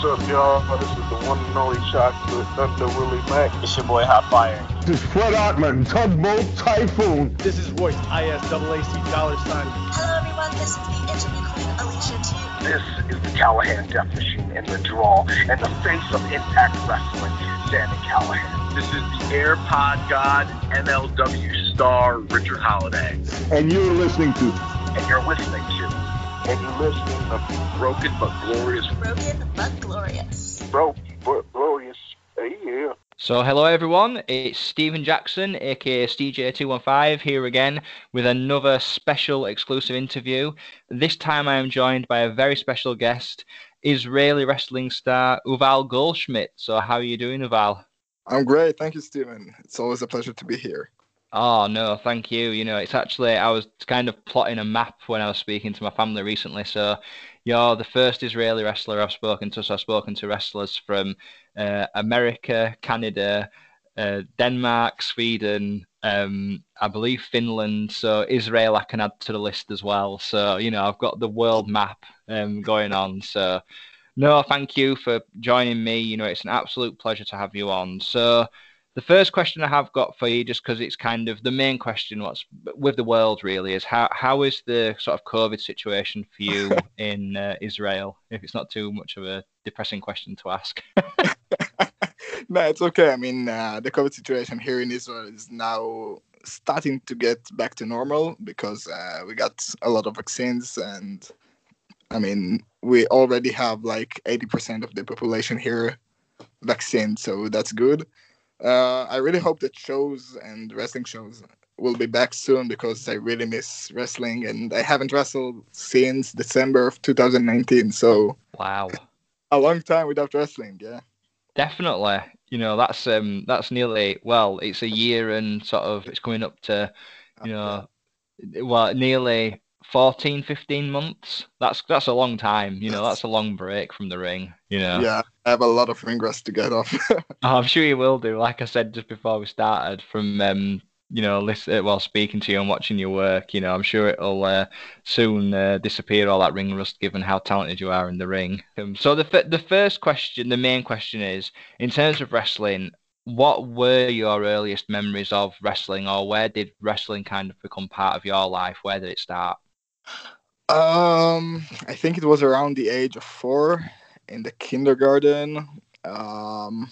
What's up, y'all? This is the one and only Chocolate Thunder Willie Mack. It's your boy Hot Fire. This is Fred Ottman, Tugboat Typhoon. This is Royce, ISAAC dollar sign. Hello, everyone. This is the interview queen, Alicia T. This is the Callihan Death Machine in the draw and the face of Impact Wrestling, Sami Callihan. This is the AirPod God, MLW star, Richard Holliday. And you're listening to. And you're listening to. And you're listening to Broken but Glorious. Broken but Glorious. Broken but Glorious. Hey, yeah. So, hello everyone, it's Stephen Jackson, aka STJ215, here again with another special exclusive interview. This time I am joined by a very special guest, Israeli wrestling star Uval Goldschmidt. So, how are you doing, Uval? I'm great. Thank you, Stephen. It's always a pleasure to be here. Oh, no, thank you. You know, it's actually, I was kind of plotting a map when I was speaking to my family recently. So, you're the first Israeli wrestler I've spoken to. So, I've spoken to wrestlers from uh, America, Canada, uh, Denmark, Sweden, um, I believe Finland. So, Israel, I can add to the list as well. So, you know, I've got the world map um, going on. So, no, thank you for joining me. You know, it's an absolute pleasure to have you on. So, the first question I have got for you, just because it's kind of the main question, what's with the world really, is how how is the sort of COVID situation for you in uh, Israel? If it's not too much of a depressing question to ask. no, it's okay. I mean, uh, the COVID situation here in Israel is now starting to get back to normal because uh, we got a lot of vaccines and I mean, we already have like 80% of the population here vaccinated, so that's good. Uh, I really hope that shows and wrestling shows will be back soon because I really miss wrestling and I haven't wrestled since December of 2019. So wow, a long time without wrestling. Yeah, definitely. You know that's um that's nearly well, it's a year and sort of it's coming up to you know well nearly 14 15 months? That's that's a long time you know that's a long break from the ring you know. Yeah i have a lot of ring rust to get off. Oh, i'm sure you will do like i said just before we started from um you know listen while speaking to you and watching your work you know i'm sure it'll uh, soon uh, disappear all that ring rust given how talented you are in the ring. Um, so the f- the first question the main question is in terms of wrestling what were your earliest memories of wrestling or where did wrestling kind of become part of your life? Where did it start um, I think it was around the age of four in the kindergarten. Um,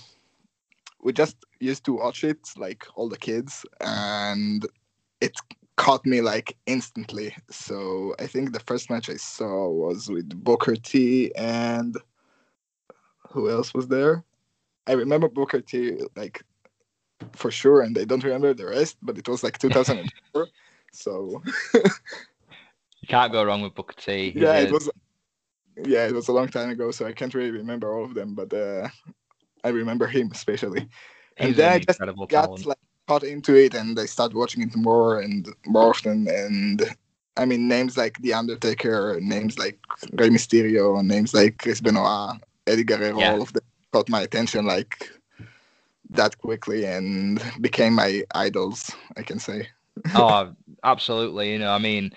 we just used to watch it, like all the kids, and it caught me like instantly. So I think the first match I saw was with Booker T and who else was there? I remember Booker T like for sure, and I don't remember the rest, but it was like 2004. so can't go wrong with Booker T. Yeah, it was. Yeah, it was a long time ago, so I can't really remember all of them, but uh, I remember him especially. And then an I just got talent. like caught into it, and I started watching it more and more often. And I mean, names like The Undertaker, names like Rey Mysterio, names like Chris Benoit, Eddie Guerrero, Yeah. all of them caught my attention like that quickly and became my idols. I can say. oh, absolutely. You know, I mean,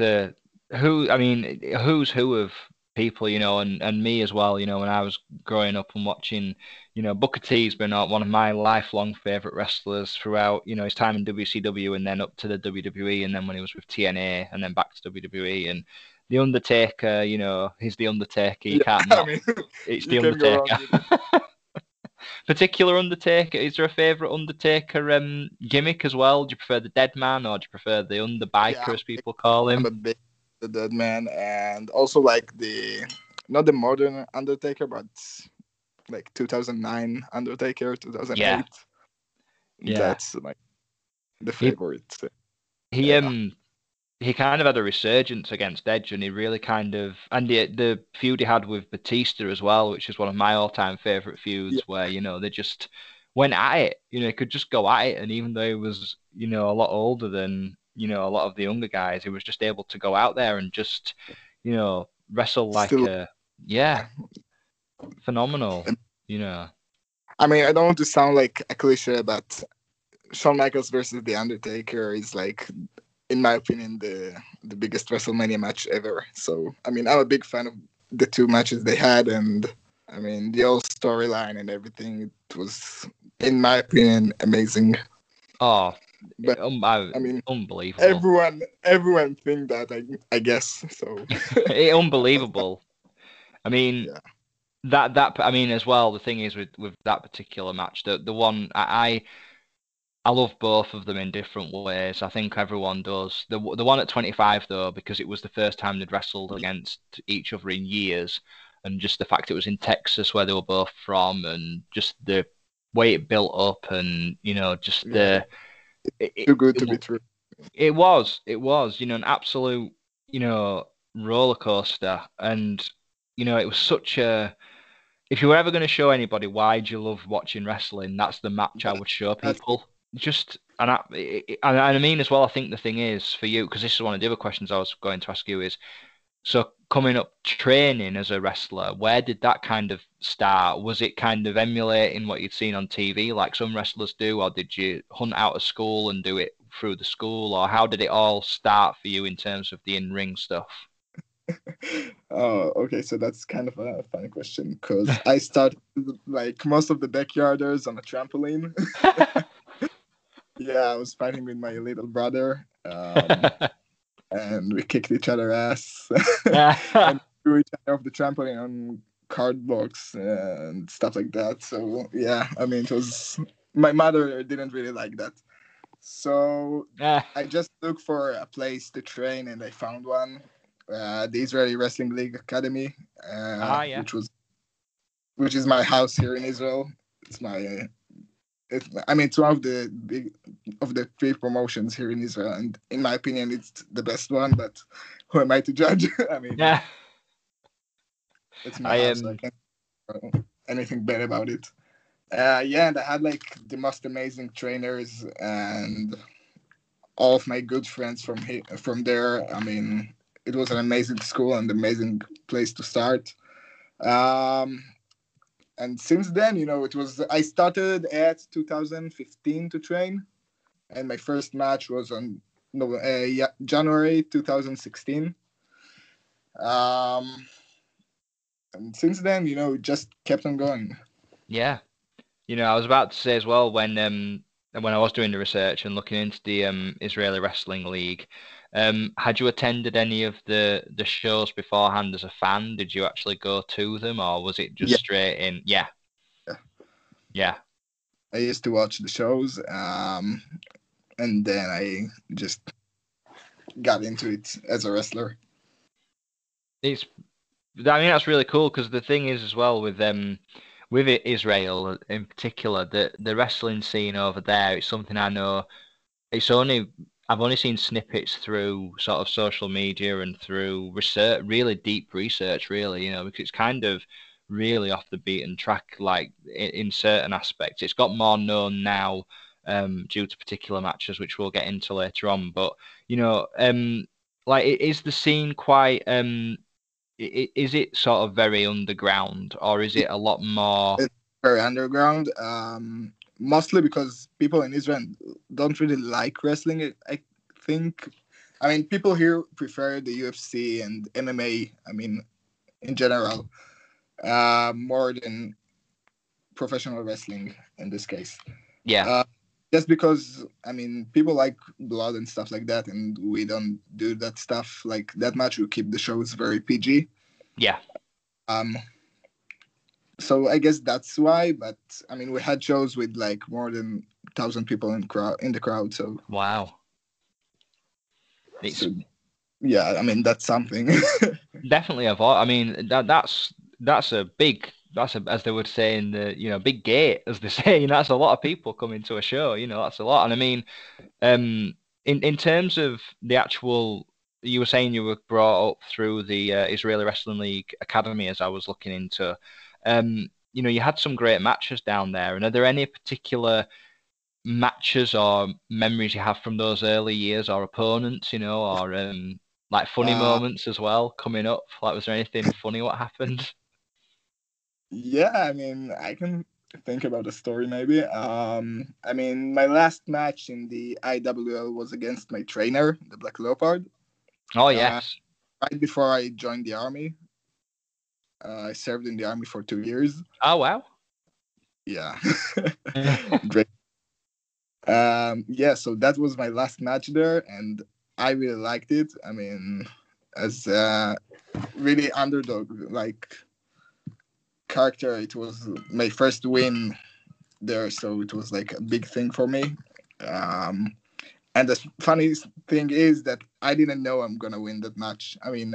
a who. I mean, who's who of people. You know, and and me as well. You know, when I was growing up and watching, you know, Booker T's been uh, one of my lifelong favorite wrestlers throughout. You know, his time in WCW and then up to the WWE, and then when he was with TNA, and then back to WWE and. The Undertaker, you know, he's the Undertaker. You can't I not. mean, It's the can't Undertaker. Particular Undertaker. Is there a favorite Undertaker um, gimmick as well? Do you prefer the Dead Man or do you prefer the Underbiker, Yeah, as people call I'm him? a big the dead man and also like the not the modern Undertaker, but like 2009 Undertaker, 2008. Yeah. Yeah. That's like the favorite. He yeah. um he kind of had a resurgence against Edge, and he really kind of and the the feud he had with Batista as well, which is one of my all-time favorite feuds, Yeah. where you know they just went at it. You know, he could just go at it, and even though he was you know a lot older than you know a lot of the younger guys, he was just able to go out there and just you know wrestle like Still- a yeah phenomenal. You know, I mean, I don't want to sound like a cliche, but Shawn Michaels versus The Undertaker is like, in my opinion, the the biggest WrestleMania match ever. So, I mean, I'm a big fan of the two matches they had, and I mean, the whole storyline and everything. It was, in my opinion, amazing. Oh, But um, I, I mean, unbelievable. everyone, everyone think that. I, I guess so. unbelievable. I mean, Yeah. that that I mean as well. The thing is with with that particular match, the the one I. I I love both of them in different ways. I think everyone does. The the one at 25 though, because it was the first time they'd wrestled against each other in years, and just the fact it was in Texas where they were both from, and just the way it built up, and you know, just the it, it- Too good to be true. it was, it was, you know, an absolute, you know, roller coaster, and you know, it was such a. If you were ever going to show anybody why do you love watching wrestling, that's the match I would show people. Just and I, and I mean as well. I think the thing is for you because this is one of the other questions I was going to ask you is. So coming up training as a wrestler, where did that kind of start? Was it kind of emulating what you'd seen on TV, like some wrestlers do, or did you hunt out of school and do it through the school, or how did it all start for you in terms of the in-ring stuff? Oh, okay. So that's kind of a funny question because I started like most of the backyarders on a trampoline. yeah, I was fighting with my little brother, um, and we kicked each other ass, threw each other off the trampoline on card blocks and stuff like that. So yeah, I mean, it was my mother didn't really like that. So I just looked for a place to train, and I found one, uh, the Israeli Wrestling League Academy, uh, Ah, yeah. which was, which is my house here in Israel. It's my, I mean, it's one of the big of the three promotions here in Israel, and in my opinion, it's the best one. But who am I to judge? I mean, yeah. it's my I, house. so I can't anything bad about it. Uh, yeah, and I had like the most amazing trainers and all of my good friends from here, from there. I mean, it was an amazing school and amazing place to start. Um, and since then, you know, it was I started at 2015 to train, and my first match was on no, uh, yeah, January 2016. Um, and since then, you know, just kept on going. Yeah. You know, I was about to say as well when um when I was doing the research and looking into the um Israeli Wrestling League, um, had you attended any of the the shows beforehand as a fan? Did you actually go to them, or was it just Yeah. straight in? Yeah. Yeah. Yeah. I used to watch the shows, um, and then I just got into it as a wrestler. It's, I mean, that's really cool because the thing is as well with um, with it, Israel in particular, the the wrestling scene over there. It's something I know. It's only I've only seen snippets through sort of social media and through research, really deep research, really, you know, because it's kind of really off the beaten track, like in, in certain aspects. It's got more known now um, due to particular matches, which we'll get into later on. But you know, um, like, is the scene quite? Um, is it sort of very underground, or is it a lot more? Very underground, um, mostly because people in Israel don't really like wrestling. I- think. I mean, people here prefer the UFC and MMA. I mean, in general, uh, more than professional wrestling in this case. Yeah, Uh, just because I mean people like blood and stuff like that, and we don't do that stuff like that much. We keep the shows very PG. yeah, Um, so I guess that's why. But I mean, we had shows with like more than thousand people in crowd in the crowd. So, wow. It's so, yeah, I mean that's something. definitely a lot. I mean, that that's that's a big that's a as they would say in the you know big gate as they say. You know, that's a lot of people coming to a show. You know, that's a lot. And I mean, um, in in terms of the actual, you were saying you were brought up through the uh, Israeli Wrestling League Academy as I was looking into. Um, you know, you had some great matches down there. And are there any particular matches or memories you have from those early years or opponents? You know, or um, like funny Uh, moments as well coming up? Like, was there anything funny what happened? yeah, I mean, I can think about the story maybe. Um, I mean, my last match in the IWL was against my trainer, the Black Leopard. Oh Uh, yes, right before I joined the army. Uh, I served in the army for two years. Oh wow. Yeah. Great. Um, yeah, so that was my last match there, and I really liked it. I mean, as uh, really underdog like character, it was my first win there, so it was like a big thing for me. Um, and the funniest thing is that I didn't know I'm gonna win that match. I mean,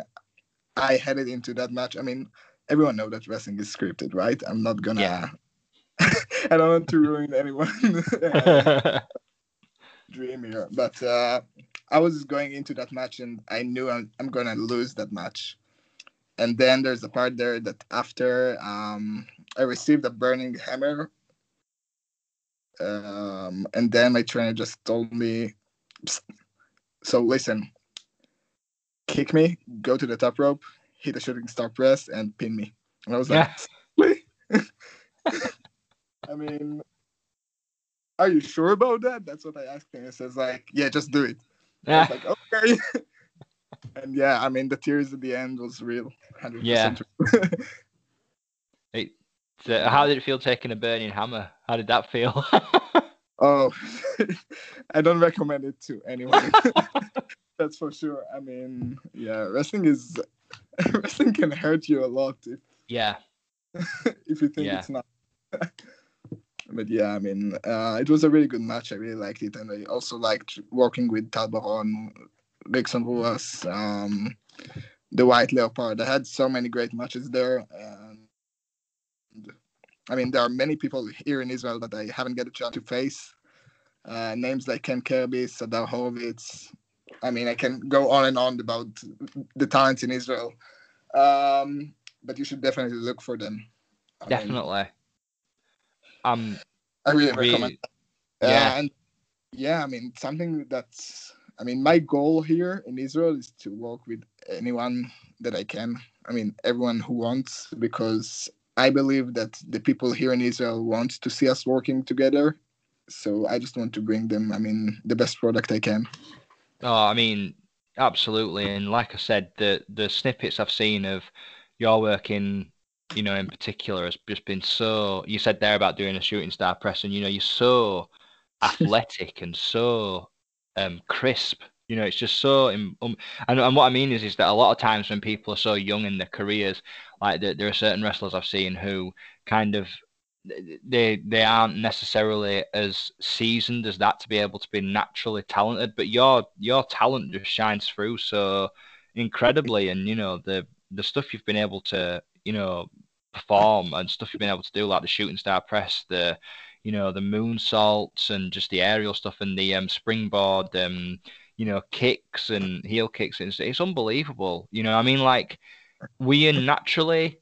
I headed into that match. I mean, everyone know that wrestling is scripted, right? I'm not gonna. Yeah. I don't want to ruin anyone dream here, but uh, I was going into that match and I knew I'm, I'm gonna lose that match. And then there's a part there that after um, I received a burning hammer, um, and then my trainer just told me, "So listen, kick me, go to the top rope, hit a shooting star press, and pin me." And I was like? I mean, are you sure about that? That's what I asked him. He says like, "Yeah, just do it." I was like, "Okay." and yeah, I mean, the tears at the end was real. 100% Yeah. real. So how did it feel taking a burning hammer? How did that feel? Oh, I don't recommend it to anyone. That's for sure. I mean, yeah, wrestling is wrestling can hurt you a lot if yeah. if you think Yeah. it's not. but yeah, I mean, uh, it was a really good match. I really liked it, and I also liked working with Tal Baron, Rickson Ruas, um, the White Leopard. I had so many great matches there. And I mean, there are many people here in Israel that I haven't get a chance to face. Uh, names like Ken Kirby, Sadar Horowitz. I mean, I can go on and on about the talents in Israel. Um, but you should definitely look for them. I mean, Definitely. Um I really recommend. yeah. Yeah, and yeah, I mean something that's. I mean, my goal here in Israel is to work with anyone that I can. I mean, everyone who wants, because I believe that the people here in Israel want to see us working together. So I just want to bring them. I mean, the best product I can. Oh, I mean, absolutely. And like I said, the the snippets I've seen of your work in, you know, in particular has just been so. You said there about doing a shooting star press, and you know, you're so athletic and so um, crisp. You know, it's just so. Um, and, and what I mean is, is that a lot of times when people are so young in their careers, like there, there are certain wrestlers I've seen who kind of they they aren't necessarily as seasoned as that to be able to be naturally talented but your your talent just shines through so incredibly. And you know the the stuff you've been able to you know perform and stuff you've been able to do like the shooting star press the you know the moon salts and just the aerial stuff and the um springboard um you know kicks and heel kicks it's, it's unbelievable. You know i mean? Like we are naturally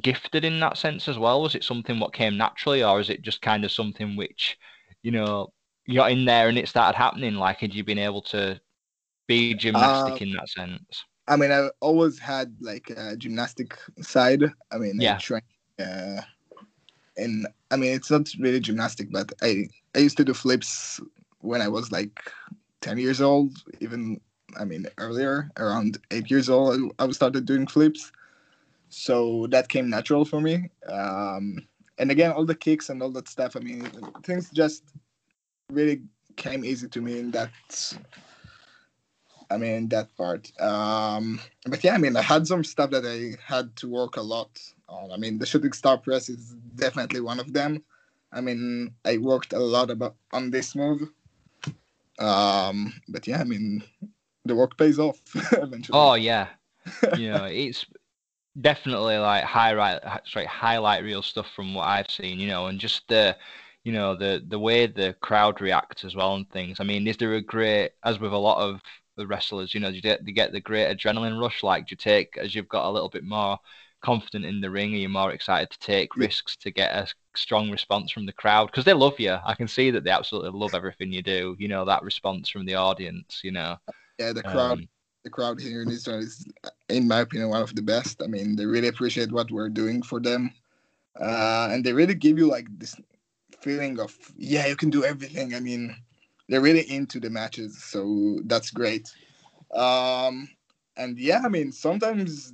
gifted in that sense as well? Was it something what came naturally, or is it just kind of something which, you know, you're in there and it started happening? Like, had you been able to be gymnastic Uh, in that sense? I mean, I always had like a gymnastic side. I mean, Yeah. I trained, uh, and I mean, it's not really gymnastic, but I I used to do flips when I was like ten years old. Even I mean, earlier, around eight years old, I, I started doing flips. So that came natural for me. Um, and again, all the kicks and all that stuff. I mean, things just really came easy to me in that I mean that part. Um, but yeah, I mean I had some stuff that I had to work a lot on. I mean the shooting star press is definitely one of them. I mean I worked a lot about on this move. Um, but yeah, I mean the work pays off eventually. Oh yeah, you know, it's definitely like highlight, sorry, highlight real stuff from what I've seen. You know, and just the, you know, the the way the crowd reacts as well and things. I mean, is there a great, as with a lot of the wrestlers, you know, do you get, do you get the great adrenaline rush? Like, do you take as you've got a little bit more confident in the ring? Are you more excited to take risks to get a strong response from the crowd? Because they love you. I can see that they absolutely love everything you do. You know, that response from the audience. You know, yeah, the crowd Um, the crowd here in Israel is, in my opinion, one of the best. I mean, they really appreciate what we're doing for them, uh, and they really give you like this feeling of yeah, you can do everything. I mean, they're really into the matches, so that's great. Um, and yeah, I mean, sometimes,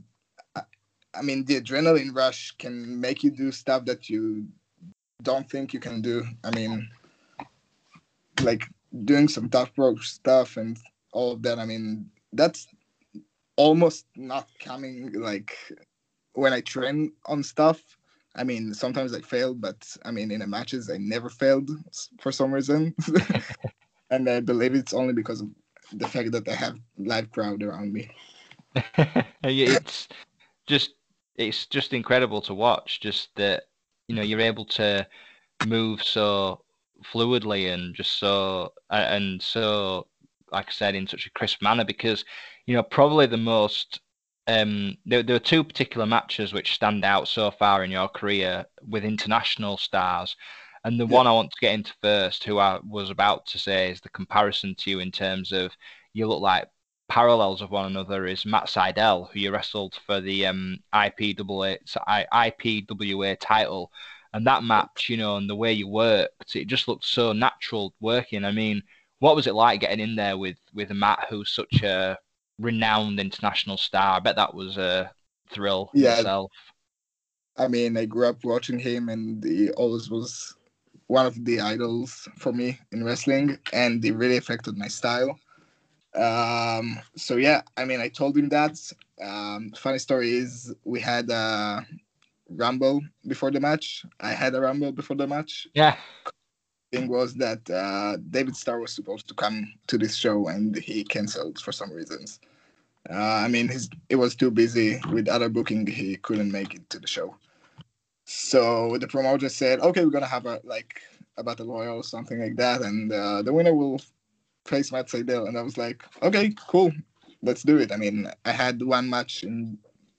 I mean, the adrenaline rush can make you do stuff that you don't think you can do. I mean, like doing some tough rope stuff and all of that. I mean, that's almost not coming like when I train on stuff. I mean, sometimes I fail, but I mean, in the matches, I never failed for some reason. and I believe it's only because of the fact that I have live crowd around me. it's just it's just incredible to watch. Just that you know you're able to move so fluidly and just so and so like I said in such a crisp manner because you know probably the most um, there, there are two particular matches which stand out so far in your career with international stars. And the yeah. one I want to get into first, who I was about to say is the comparison to you in terms of you look like parallels of one another, is Matt Sydal, who you wrestled for the um, IPWA, IPWA title. And that match, you know, and the way you worked, it just looked so natural working. I mean, what was it like getting in there with, with Matt, who's such a renowned international star. I bet that was a thrill yeah, itself. I mean, I grew up watching him, and he always was one of the idols for me in wrestling, and he really affected my style. Um, so yeah, I mean, I told him that. Um, funny story is we had a rumble before the match. I had a rumble before the match. Yeah. Thing was that uh, David Starr was supposed to come to this show and he canceled for some reasons. Uh, I mean, his it was too busy with other booking. He couldn't make it to the show. So the promoter said, "Okay, we're gonna have a like a battle royal or something like that, and uh, the winner will face Matt Sydal." And I was like, "Okay, cool, let's do it." I mean, I had one match in,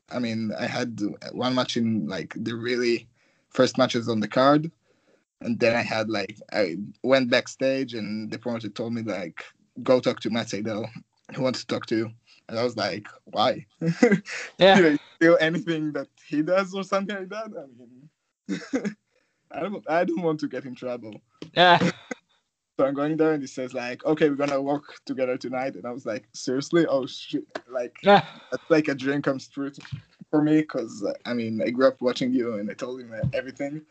I mean, I had one match in like the really first matches on the card, and then I had like I went backstage, and the promoter told me like, "Go talk to Matt Sydal. He wants to talk to you." And I was like, why? Yeah. I steal anything that he does or something like that? I mean, I don't, I don't want to get in trouble. Yeah. so I'm going there and he says like, okay, we're gonna work together tonight. And I was like, seriously? Oh shit! Like, yeah. that's like a dream comes true for me because I mean, I grew up watching you and I told him everything.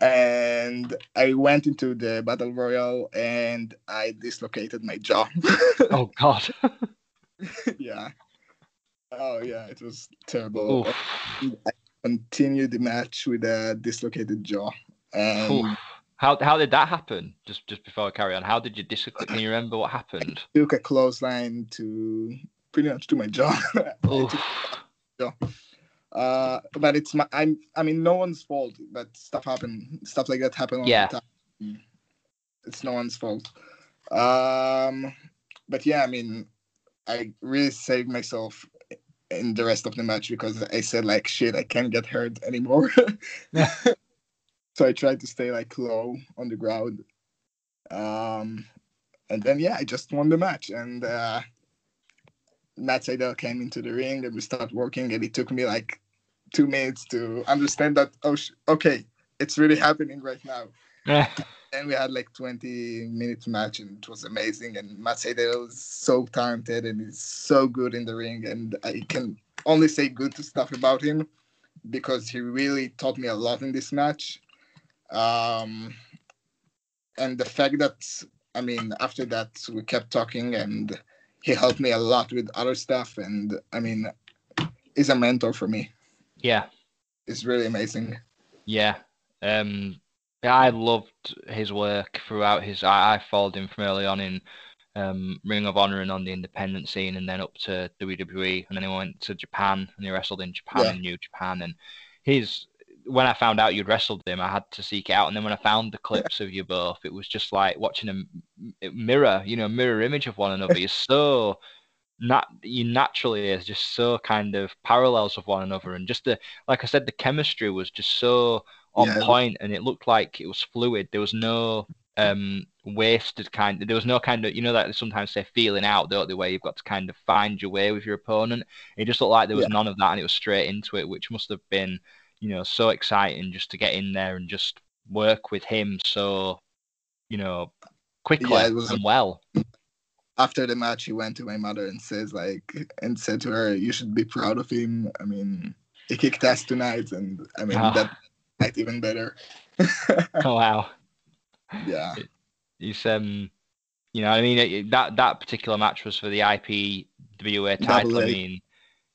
And I went into the battle royal and I dislocated my jaw. oh God. yeah. Oh yeah, it was terrible. I continued the match with a dislocated jaw. And how how did that happen? Just just before I carry on, how did you dislocate? Can you remember what happened? I took a clothesline to pretty much to my jaw. jaw. Uh, but it's my I'm I mean no one's fault, but stuff happen stuff like that happen all yeah. the time. It's no one's fault. Um, but yeah, I mean I really saved myself in the rest of the match because I said like shit, I can't get hurt anymore. so I tried to stay like low on the ground. Um, and then yeah, I just won the match. And uh, Matt Sydal came into the ring and we started working. And it took me like two minutes to understand that oh sh- okay, it's really happening right now. And we had like 20 minutes match and it was amazing. And Sydal is so talented and he's so good in the ring. And I can only say good stuff about him because he really taught me a lot in this match. Um, and the fact that I mean after that we kept talking and he helped me a lot with other stuff. And I mean he's a mentor for me yeah it's really amazing yeah um I loved his work throughout his. I, I followed him from early on in um, Ring of Honor and on the independent scene, and then up to WWE, and then he went to Japan and he wrestled in Japan yeah. and New Japan. And his when I found out you'd wrestled him, I had to seek it out. And then when I found the clips of you both, it was just like watching a mirror, you know, mirror image of one another. You're so not you naturally is just so kind of parallels of one another, and just the like I said, the chemistry was just so on yeah. point, and it looked like it was fluid. There was no um wasted kind of, there was no kind of you know that sometimes they sometimes say feeling out don't they where you've got to kind of find your way with your opponent it just looked like there was yeah. none of that and it was straight into it which must have been you know so exciting just to get in there and just work with him so you know quickly yeah, and well after the match, he went to my mother and says like, and said to her, "You should be proud of him. I mean, he kicked ass tonight, and I mean Ah. that night even better." Oh wow. yeah, He's um, you know, I mean it, that that particular match was for the IPWA title. I mean,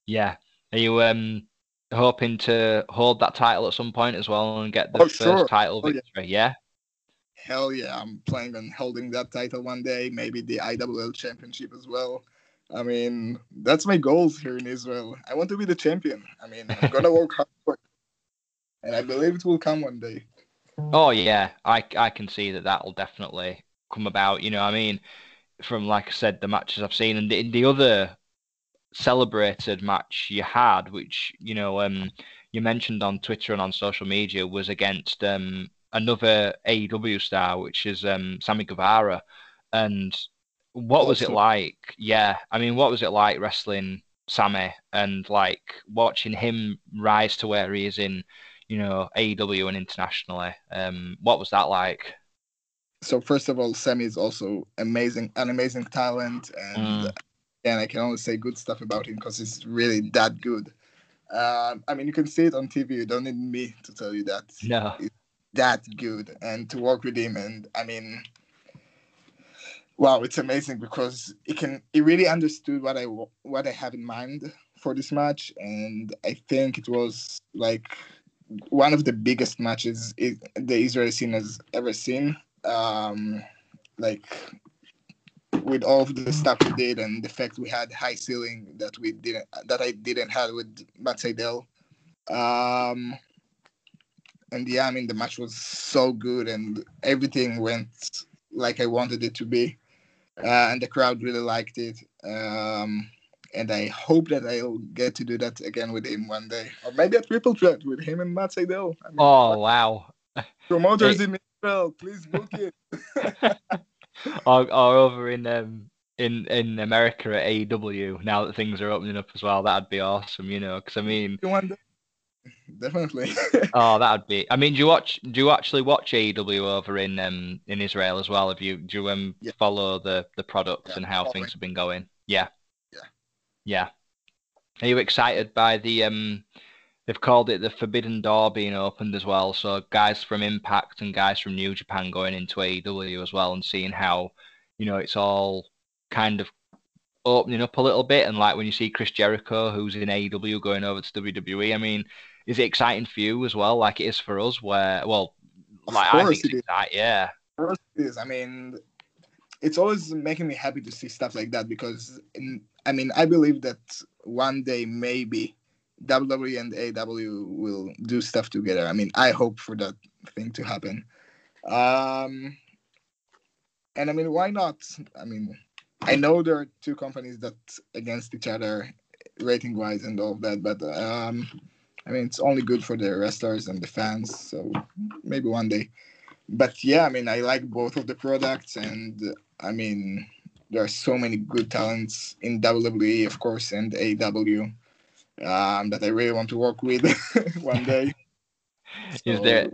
yeah. Are you um hoping to hold that title at some point as well and get the Oh, first sure. title Oh, yeah. victory? Yeah. Hell yeah, I'm planning on holding that title one day. Maybe the IWL championship as well. I mean, that's my goals here in Israel. I want to be the champion. I mean, I'm gonna work hard for it, and I believe it will come one day. Oh yeah, I I can see that that will definitely come about. You know, I mean, from like I said, the matches I've seen and the, the other celebrated match you had, which you know, um, you mentioned on Twitter and on social media, was against um another AEW star, which is um Sammy Guevara, and what was it like? Yeah, I mean, what was it like wrestling Sammy and like watching him rise to where he is in you know, AEW and internationally. Um, what was that like? So first of all, Sammy is also amazing, an amazing talent, and Mm. and I can only say good stuff about him because he's really that good. Um, I mean, you can see it on TV. You don't need me to tell you that. No. That good and to work with him. And i mean wow it's amazing because he can he really understood what i what i have in mind for this match. And i think it was like one of the biggest matches i- the israeli scene has ever seen. Um like with all of the stuff we did and the fact we had high ceiling that we didn't that i didn't have with matt Sydal. um and yeah, I mean the match was so good and everything went like I wanted it to be, uh, and the crowd really liked it. Um, and I hope that I'll get to do that again with him one day, or maybe a triple threat with him and Matt Sydal. I mean, Oh wow. promoters hey. in Israel, please book it. or, or over in um in in America at AEW now that things are opening up as well. That'd be awesome, you know. Because I mean, definitely. oh, that'd be. I mean, do you watch? Do you actually watch AEW over in um in Israel as well? Have you? Do you um Yeah. follow the the product Yeah, and how things have been going? Yeah. Yeah. Yeah. Are you excited by the um? They've called it the Forbidden Door being opened as well. So guys from Impact and guys from New Japan going into AEW as well and seeing how, you know, it's all kind of opening up a little bit. And like when you see Chris Jericho, who's in AEW, going over to WWE, I mean, is it exciting for you as well, like it is for us? Where, well, Of like I think it's exciting. Yeah, course it is. I mean, it's always making me happy to see stuff like that because, in, I mean, I believe that one day maybe WWE and AW will do stuff together. I mean, I hope for that thing to happen. Um, and I mean, why not? I mean, I know there are two companies that against each other, rating wise and all of that, but um, I mean, it's only good for the wrestlers and the fans. So maybe one day but yeah, I mean, I like both of the products, and uh, I mean, there are so many good talents in WWE, of course, and AW um, that I really want to work with one day. Is there-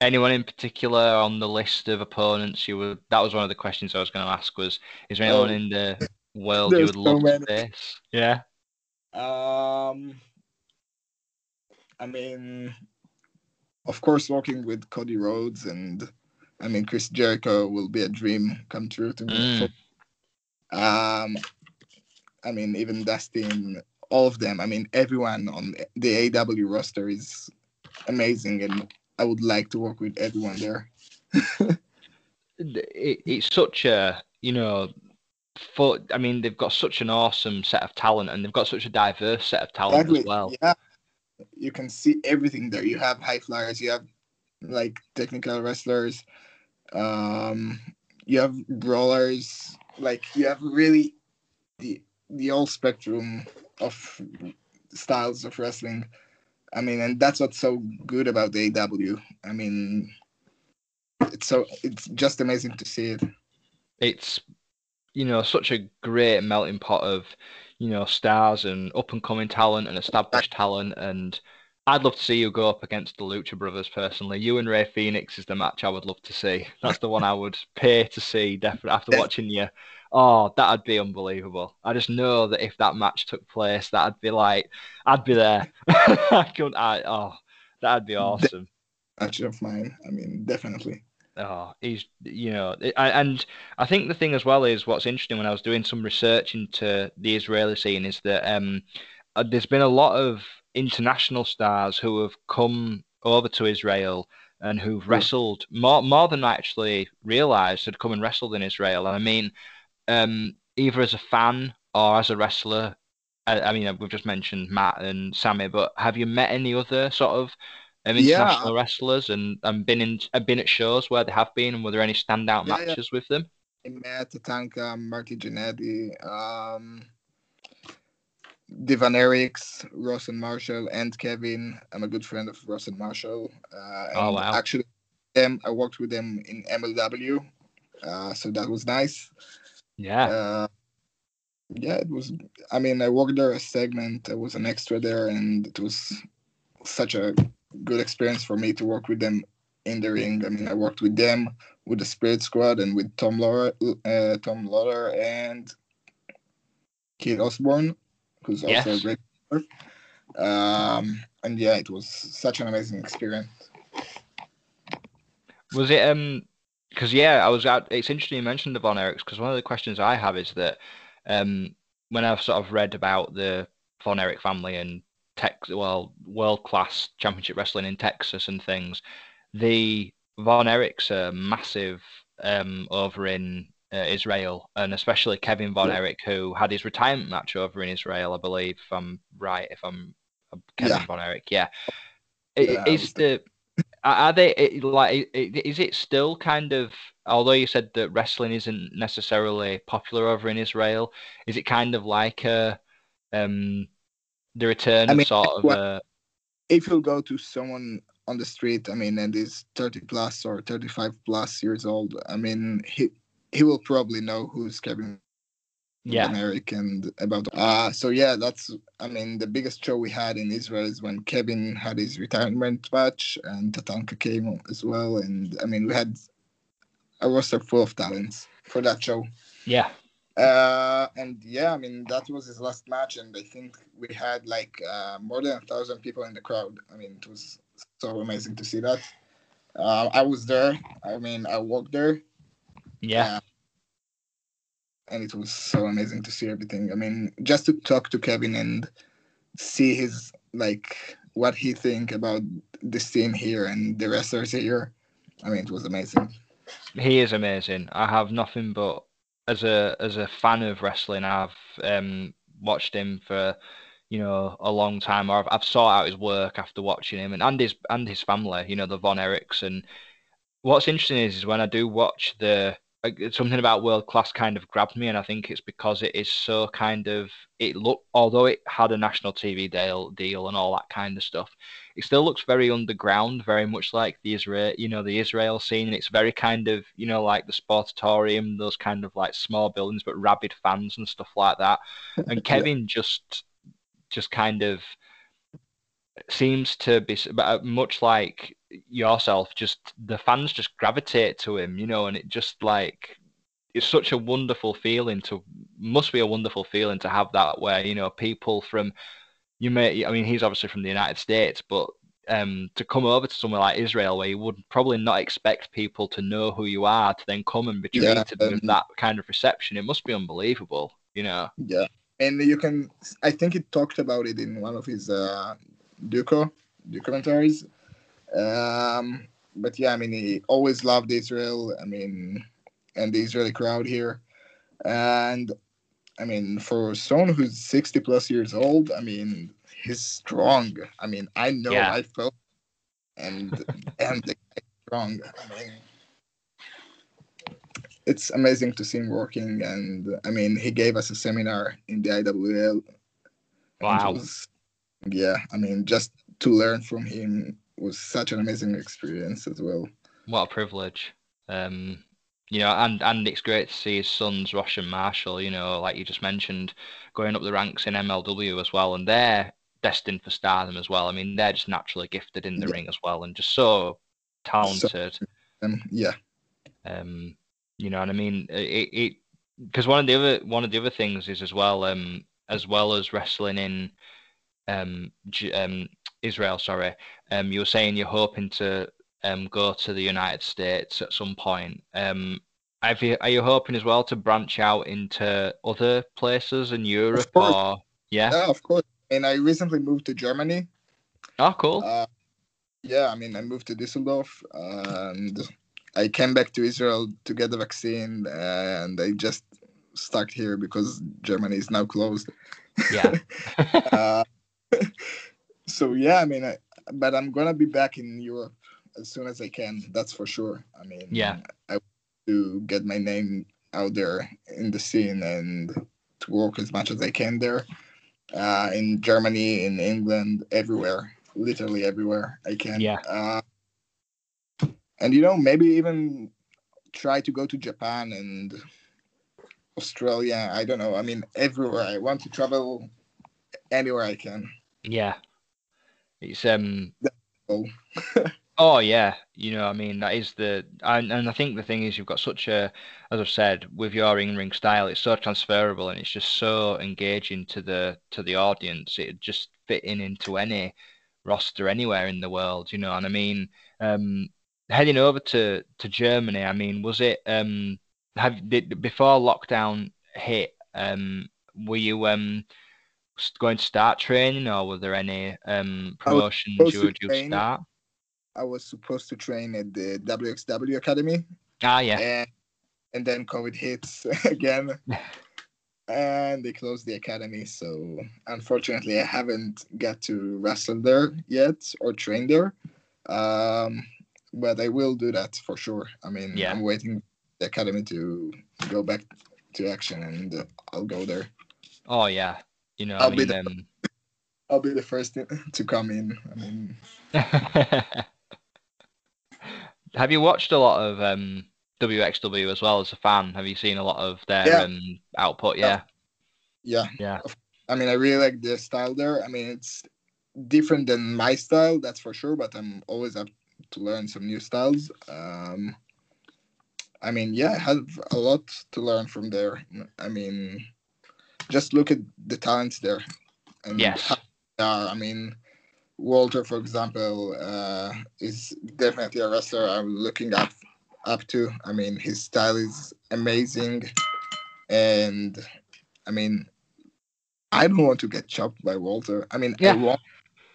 anyone in particular on the list of opponents you would? That was one of the questions I was going to ask. Was is there anyone Oh, in the world you would so love many. to face? Yeah. Um, I mean, of course, working with Cody Rhodes and I mean Chris Jericho will be a dream come true to me. Mm. Um, I mean, even Dustin, all of them. I mean, everyone on the AW roster is amazing, and I would like to work with everyone there. it, it's such a you know for I mean they've got such an awesome set of talent and they've got such a diverse set of talent Exactly. as well. Yeah, you can see everything there. You have high flyers. You have like technical wrestlers. Um, you have brawlers. Like you have really the the whole spectrum of styles of wrestling. I mean, and that's what's so good about the AW. I mean, it's so it's just amazing to see it. It's you know such a great melting pot of you know stars and up and coming talent and established talent and I'd love to see you go up against the Lucha Brothers personally. You and Rey Fenix is the match I would love to see. That's the one I would pay to see definitely after watching you Oh, that'd be unbelievable. I just know that if that match took place, that'd be like, I'd be there. I couldn't. I, oh, that'd be awesome. Match of mine. I mean, definitely. Oh, he's you know, and I think the thing as well is what's interesting when I was doing some research into the Israeli scene is that um, uh, there's been a lot of international stars who have come over to Israel and who've wrestled more more than I actually realised had come and wrestled in Israel. And I mean, um, either as a fan or as a wrestler. I, I, mean, we've just mentioned Matt and Sammy, but have you met any other sort of um, international yeah. wrestlers and, and been in have been at shows where they have been? And were there any standout yeah, matches with them? I met Tatanka, Marty Jannetty, um, the Von Erichs, Ross and Marshall, and Kevin. I'm a good friend of Ross and Marshall. Uh, oh wow! Actually, them I worked with them in MLW, uh, so that was nice. Yeah. Uh, yeah, it was. I mean, I worked there a segment. I was an extra there, and it was such a good experience for me to work with them in the ring. I mean, I worked with them, with the Spirit Squad, and with Tom Lawlor, uh, Tom Lawlor, and Kit Osbourne who's also yes. a great player. Um, and yeah, it was such an amazing experience. Was it um? Because yeah, I was out. It's interesting you mentioned the Von Erichs because one of the questions I have is that um, when I've sort of read about the Von Erich family and tech, well, world class championship wrestling in Texas and things, the Von Erichs are massive um, over in uh, Israel, and especially Kevin Von Erich, who had his retirement match over in Israel, I believe. If I'm right, if I'm uh, Kevin yeah. Von Erich, yeah. yeah is the are they like is it still kind of although you said that wrestling isn't necessarily popular over in Israel is it kind of like a um the return I mean, sort of a... if you go to someone on the street I mean and is 30 plus or 35 plus years old I mean he he will probably know who's Kevin yeah. American about uh so yeah that's I mean the biggest show we had in Israel is when Kevin had his retirement match and Tatanka came as well and I mean we had a roster full of talents for that show. Yeah. Uh, and yeah, I mean that was his last match, and I think we had like uh, more than a thousand people in the crowd. I mean, it was so amazing to see that. Uh, I was there. I mean, I walked there. Yeah. Uh, and it was so amazing to see everything. I mean, just to talk to Kevin and see his like what he think about the scene here and the wrestlers here. I mean, it was amazing. He is amazing. I have nothing but as a as a fan of wrestling, I've um, watched him for you know a long time, or I've, I've sought out his work after watching him, and and his and his family. You know the Von Erichs, and what's interesting is, is when I do watch the something about world class kind of grabbed me, and I think it's because it is so kind of it look although it had a national TV deal deal and all that kind of stuff, it still looks very underground, very much like the Israel you know the Israel scene, and it's very kind of you know like the Sportatorium, those kind of like small buildings but rabid fans and stuff like that. And Kevin yeah. just just kind of seems to be uh, much like yourself just the fans just gravitate to him you know and it just like it's such a wonderful feeling to must be a wonderful feeling to have that where you know people from you may i mean he's obviously from the united states but um, to come over to somewhere like Israel, where you would probably not expect people to know who you are, to then come and be treated yeah, um, with that kind of reception, it must be unbelievable, you know. Yeah, and you can. I think he talked about it in one of his uh, Duco documentaries. Um, but yeah, I mean, he always loved Israel. I mean, and the Israeli crowd here. And I mean, for someone who's 60 plus years old, I mean, he's strong. I mean, I know yeah. I felt and and the strong. I mean, it's amazing to see him working. And I mean, he gave us a seminar in the IWL. Wow. Was, yeah, I mean, just to learn from him was such an amazing experience as well. What a privilege. Um, you know, and and it's great to see his sons, Ross and Marshall, you know, like you just mentioned, going up the ranks in MLW as well, and they're destined for stardom as well. I mean, they're just naturally gifted in the yeah. ring as well, and just so talented. So, um, yeah. Um, you know, and I mean, it, it because one of the other one of the other things is as well um as well as wrestling in um, um Israel, sorry, um you were saying you're hoping to um go to the United States at some point. Um, have you, are you hoping as well to branch out into other places in Europe or yeah? Yeah, of course. And I recently moved to Germany. Oh, cool. Uh, yeah, I mean, I moved to Düsseldorf and I came back to Israel to get the vaccine, and I just stuck here because Germany is now closed. yeah. uh, so yeah, I mean, I, but I'm gonna be back in Europe as soon as I can. That's for sure. I mean, Yeah. I want to get my name out there in the scene and to work as much as I can there. Uh, in Germany, in England, everywhere, literally everywhere I can. Yeah. Uh, and you know, maybe even try to go to Japan and Australia. I don't know. I mean, everywhere. I want to travel anywhere I can. Yeah. It's um Oh, oh yeah, you know, I mean that is the and, and I think the thing is you've got such a as I've said, with your in ring style, it's so transferable and it's just so engaging to the to the audience. It just fit in into any roster anywhere in the world, you know, and I mean um heading over to to Germany, I mean, was it um have did before lockdown hit, um were you um going to start training or were there any um promotions you were due to start? I was supposed to train at the WXW Academy, Ah yeah. and and then COVID hits again, and they closed the academy. So unfortunately, I haven't got to wrestle there yet or train there. Um, but I will do that for sure. I mean, Yeah. I'm waiting the academy to go back to action, and uh, I'll go there. Oh yeah. You know, I'll I be the- um, I'll be the first to come in. I mean, have you watched a lot of um, WXW as well as a fan? Have you seen a lot of their Yeah. um, output? Yeah, yeah, yeah, I mean, I really like their style there. I mean, it's different than my style, that's for sure. But I'm always up to learn some new styles. Um, I mean, yeah, I have a lot to learn from there. I mean, just look at the talents there. And Yes. how they are. I mean, Walter, for example, uh, is definitely a wrestler I'm looking up up to. I mean, his style is amazing, and I mean, I don't want to get chopped by Walter. I mean, Yeah. I want,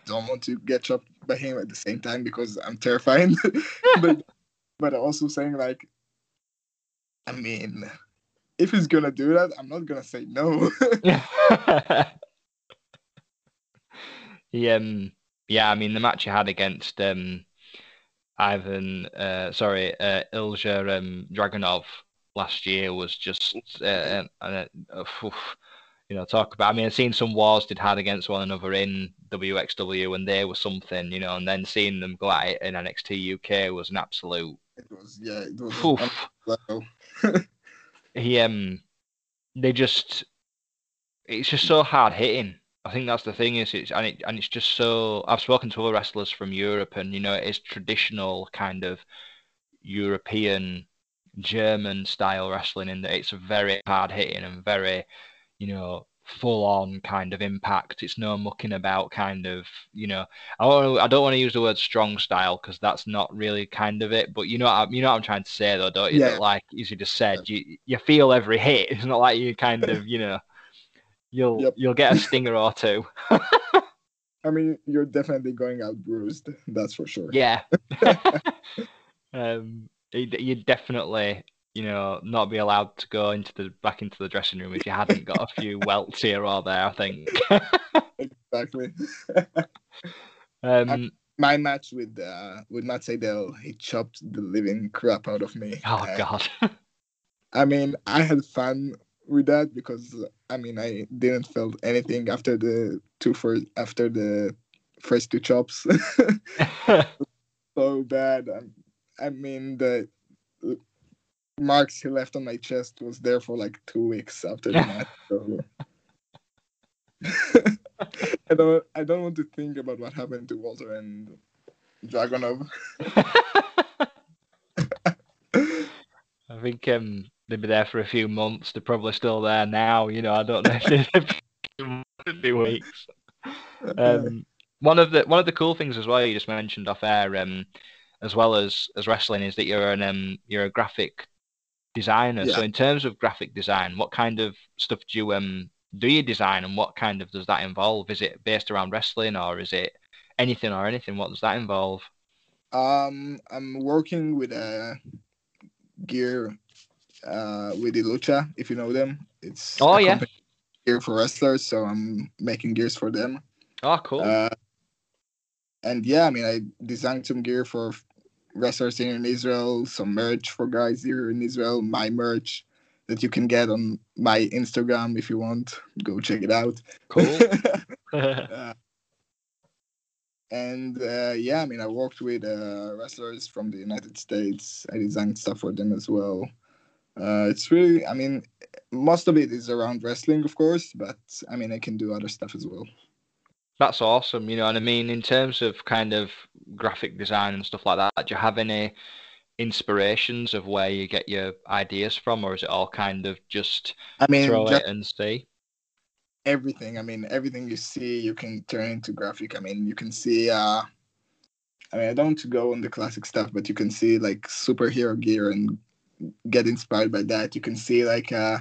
don't want to get chopped by him at the same time because I'm terrified. but but also saying like, I mean, if he's gonna do that, I'm not gonna say no. he, um, yeah. I mean, the match you had against um, Ivan, uh, sorry, uh, Ilja um, Dragunov last year was just, uh, uh, you know, talk about. I mean, I've seen some wars they'd had against one another in WXW, and they were something, you know, and then seeing them go at it in NXT UK was an absolute. it was yeah, it was Oof. on level. he um they just it's just so hard hitting. I think that's the thing is it's and it and it's just so I've spoken to other wrestlers from Europe and you know it is traditional kind of European German style wrestling in that it's very hard hitting and very you know full on kind of impact it's no mucking about kind of you know I don't I don't want to use the word strong style because that's not really kind of it but you know what I, you know what I'm trying to say though don't you Yeah. That, like as you just said you you feel every hit it's not like you kind of you know you'll Yep. you'll get a stinger or two I mean, you're definitely going out bruised. That's for sure. yeah um you'd definitely you know not be allowed to go into the back into the dressing room if you hadn't got a few welts here or there I think Exactly. um My match with uh with Matt Sydal, he chopped the living crap out of me. oh Uh, god I mean, I had fun with that because I mean, I didn't feel anything after the two first after the first two chops. so bad. I, I mean, the marks he left on my chest was there for like two weeks after the match. So I don't. I don't want to think about what happened to Walter and Dragunov. I think um they'd be there for a few months. They're probably still there now. You know, I don't know if few weeks. Um, one of the one of the cool things as well you just mentioned off air, um, as well as as wrestling, is that you're an um, you're a graphic designer. Yeah. So in terms of graphic design, what kind of stuff do you um do you design, and what kind of does that involve? Is it based around wrestling, or is it anything or anything? What does that involve? Um, I'm working with a gear uh, with Ilucha, if you know them. It's Oh, yeah. gear for wrestlers, so I'm making gears for them. Oh, cool. Uh, and yeah, I mean, I designed some gear for wrestlers here in Israel, some merch for guys here in Israel, my merch that you can get on my Instagram if you want. Go check it out. cool. and uh, yeah, I mean, I worked with uh, wrestlers from the United States. I designed stuff for them as well. Uh, it's really, I mean, most of it is around wrestling, of course, but I mean, I can do other stuff as well. That's awesome, you know, and I mean, in terms of kind of graphic design and stuff like that, do you have any inspirations of where you get your ideas from, or is it all kind of just I mean, throw just it and see? everything. I mean, everything you see, you can turn into graphic. I mean, you can see. uh I mean, I don't want to go on the classic stuff, but you can see like superhero gear and get inspired by that. You can see like uh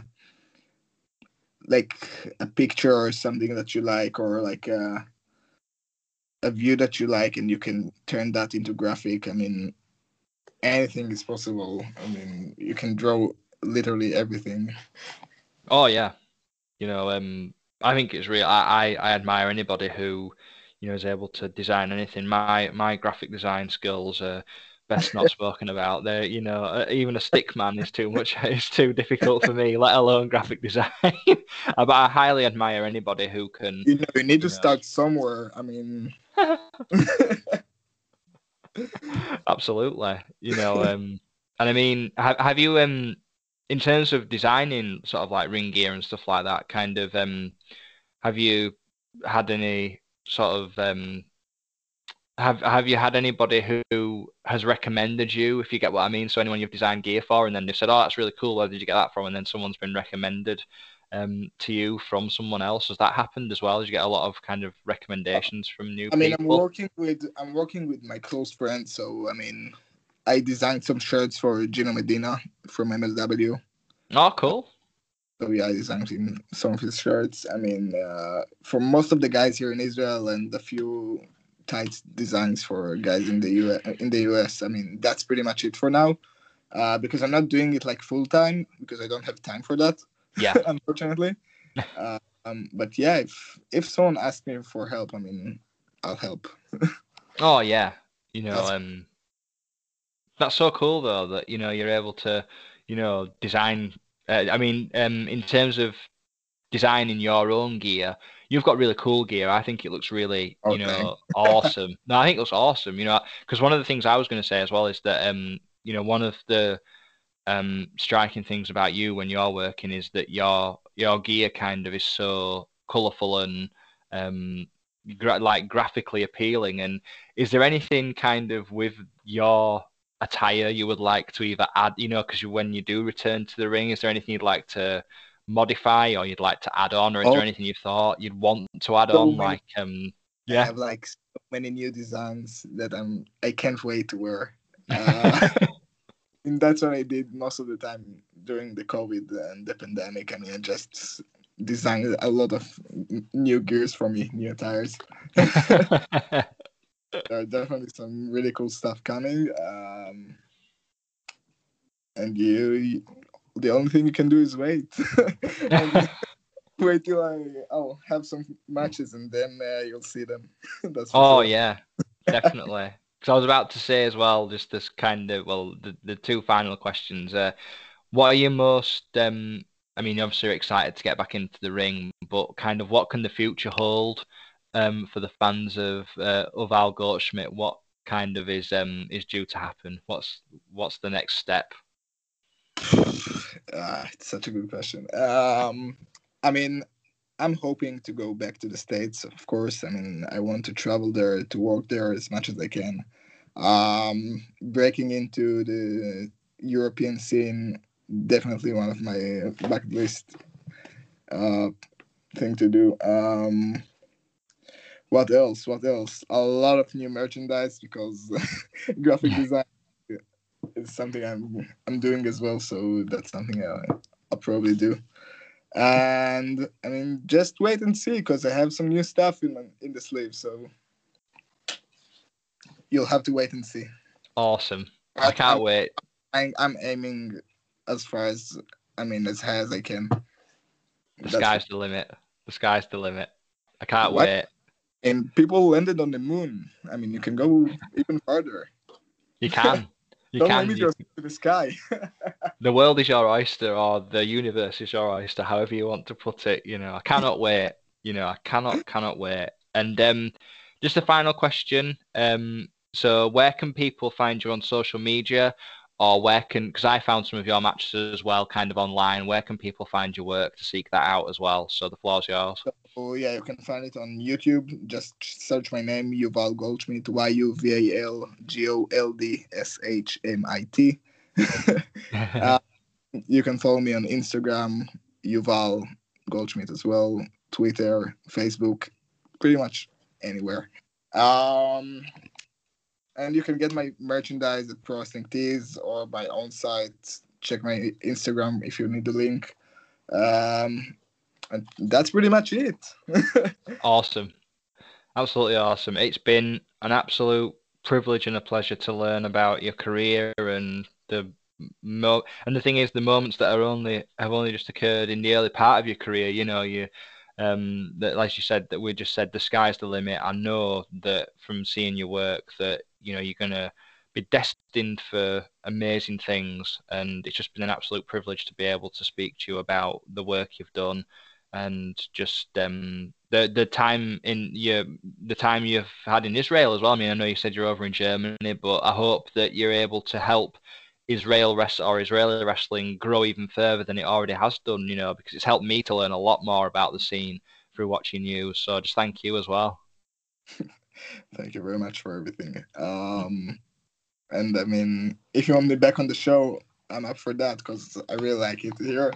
like a picture or something that you like, or like a a view that you like, and you can turn that into graphic. I mean, anything is possible. I mean, you can draw literally everything. Oh yeah, you know, um, I think it's real. I, I, I admire anybody who, you know, is able to design anything. My my graphic design skills are best not spoken about. They're, you know, uh, even a stick man is too much. It's too difficult for me, let alone graphic design. Uh, but I highly admire anybody who can. You know, you need to Yeah. start somewhere. I mean. Absolutely, you know, um, and I mean, have have you um, in terms of designing sort of like ring gear and stuff like that, kind of um, have you had any sort of um, have have you had anybody who has recommended you, if you get what I mean? So anyone you've designed gear for, and then they've said, "Oh, that's really cool. Where did you get that from?" And then someone's been recommended um to you from someone else. Has that happened as well? Did you get a lot of kind of recommendations from new I mean, I'm working with I'm working with my close friends, so I mean, I designed some shirts for Gino Medina from MLW. Oh, cool. So yeah, I designed him some of his shirts. I mean, uh, for most of the guys here in Israel and a few tight designs for guys in the U in the US. I mean, that's pretty much it for now. Uh, because I'm not doing it like full time because I don't have time for that. Yeah. unfortunately. Uh, um, but yeah, if if someone asks me for help, I mean, I'll help. Oh yeah, you know, That's- um, that's so cool though that you know you're able to, you know, design. Uh, I mean, um, in terms of designing your own gear, you've got really cool gear. I think it looks really, you Okay. know, awesome. No, I think it looks awesome. You know, because one of the things I was going to say as well is that, um, you know, one of the um striking things about you when you're working is that your your gear kind of is so colourful and um gra- like graphically appealing and is there anything kind of with your attire you would like to either add you know because you, when you do return to the ring is there anything you'd like to modify or you'd like to add on or is Oh. there anything you thought you'd want to add So on many- like um I yeah have like so many new designs that I'm I can't wait to wear. Uh, and that's what I did most of the time during the COVID and the pandemic. I mean, I just designed a lot of new gears for me, new tires. there are definitely some really cool stuff coming. Um, and you, you- the only thing you can do is wait. Wait till I I'll have some matches and then uh, you'll see them. That's Oh sure. yeah, definitely. Because I was about to say as well, just this kind of well, the, the two final questions. Uh, what are you most? Um, I mean, obviously you're excited to get back into the ring, but kind of what can the future hold um, for the fans of uh, of Al Goldshmit? What kind of is um is due to happen? What's what's the next step? Ah, it's such a good question. Um, I mean, I'm hoping to go back to the States, of course. I mean, I want to travel there to work there as much as I can. Um, breaking into the European scene definitely one of my bucket list uh, thing to do. Um, what else? What else? A lot of new merchandise because graphic design is something I'm I'm doing as well. So that's something I, I'll probably do. And I mean, just wait and see because I have some new stuff in in the sleeve. So you'll have to wait and see. Awesome. I can't I'm, wait. I, I'm aiming as far as I mean as high as I can. The That's sky's the limit. The sky's the limit. I can't What? wait. And people landed on the moon. I mean, you can go even farther. You can. You Don't can. You- yourself to the sky. the world is your oyster, or the universe is your oyster, however you want to put it. You know, I cannot wait. You know, I cannot, cannot wait. And um, just a final question. Um, so where can people find you on social media, or where can? Because I found some of your matches as well, kind of online. Where can people find your work to seek that out as well? So the floor's yours. Oh yeah, you can find it on YouTube. Just search my name, Yuval Goldshmit. Y U V A L G O L D S H M I T. Uh, You can follow me on Instagram, Yuval Goldshmit as well, Twitter, Facebook, pretty much anywhere. Um, and you can get my merchandise at Pro Wrestling Tees or my own site. Check my Instagram if you need the link. Um, and that's pretty much it. Awesome. Absolutely awesome. It's been an absolute privilege and a pleasure to learn about your career and the mo and the thing is the moments that are only have only just occurred in the early part of your career, you know, you um that like you said that we just said the sky's the limit. I know that from seeing your work that, you know, you're gonna be destined for amazing things and it's just been an absolute privilege to be able to speak to you about the work you've done and just um, the the time in your the time you've had in Israel as well. I mean, I know you said you're over in Germany, but I hope that you're able to help Israel rest or Israeli wrestling grow even further than it already has done. You know, because it's helped me to learn a lot more about the scene through watching you. So just thank you as well. Thank you very much for everything. Um, and I mean, if you want me back on the show, I'm up for that because I really like it here.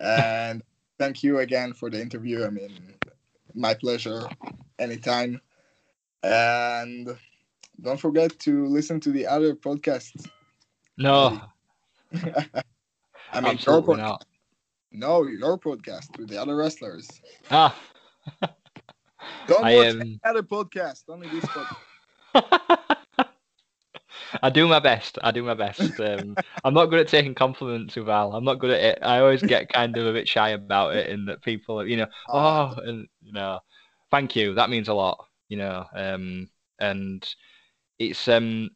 And thank you again for the interview. I mean, my pleasure anytime. And don't forget to listen to the other podcasts. No, I mean, your podcast. not. No, your podcast with the other wrestlers. Ah. Don't I watch am- any other podcast, only this podcast. I do my best. I do my best. Um, I'm not good at taking compliments, Val. I'm not good at it. I always get kind of a bit shy about it, in that people, you know, oh, and you know, thank you. That means a lot, you know. Um, and it's um,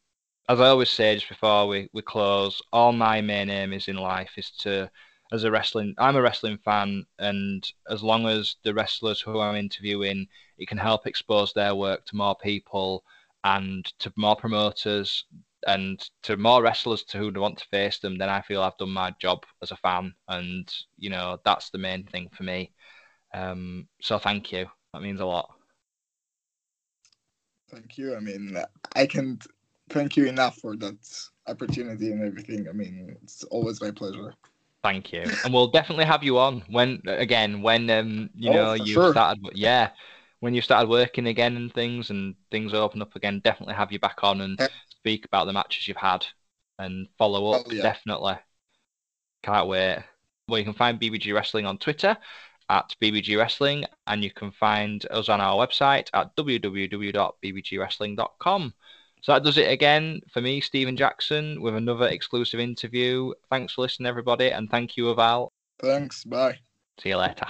as I always say just before we we close, all my main aim is in life is to, as a wrestling, I'm a wrestling fan, and as long as the wrestlers who I'm interviewing, it can help expose their work to more people and to more promoters and to more wrestlers to who want to face them, then I feel I've done my job as a fan, and you know that's the main thing for me. Um, so thank you. That means a lot. Thank you. I mean, I can't thank you enough for that opportunity and everything. I mean, it's always my pleasure. Thank you, and we'll definitely have you on when again when um you Oh, know you've sure. started yeah when you've started working again and things and things open up again. Definitely have you back on and Yeah. speak about the matches you've had and follow up. Oh, yeah. Definitely, can't wait. Well, you can find BBG Wrestling on Twitter at BBG Wrestling, and you can find us on our website at www.bbgwrestling.com. So that does it again for me, Stephen Jackson, with another exclusive interview. Thanks for listening, everybody, and thank you, Yuval. Thanks. Bye. See you later.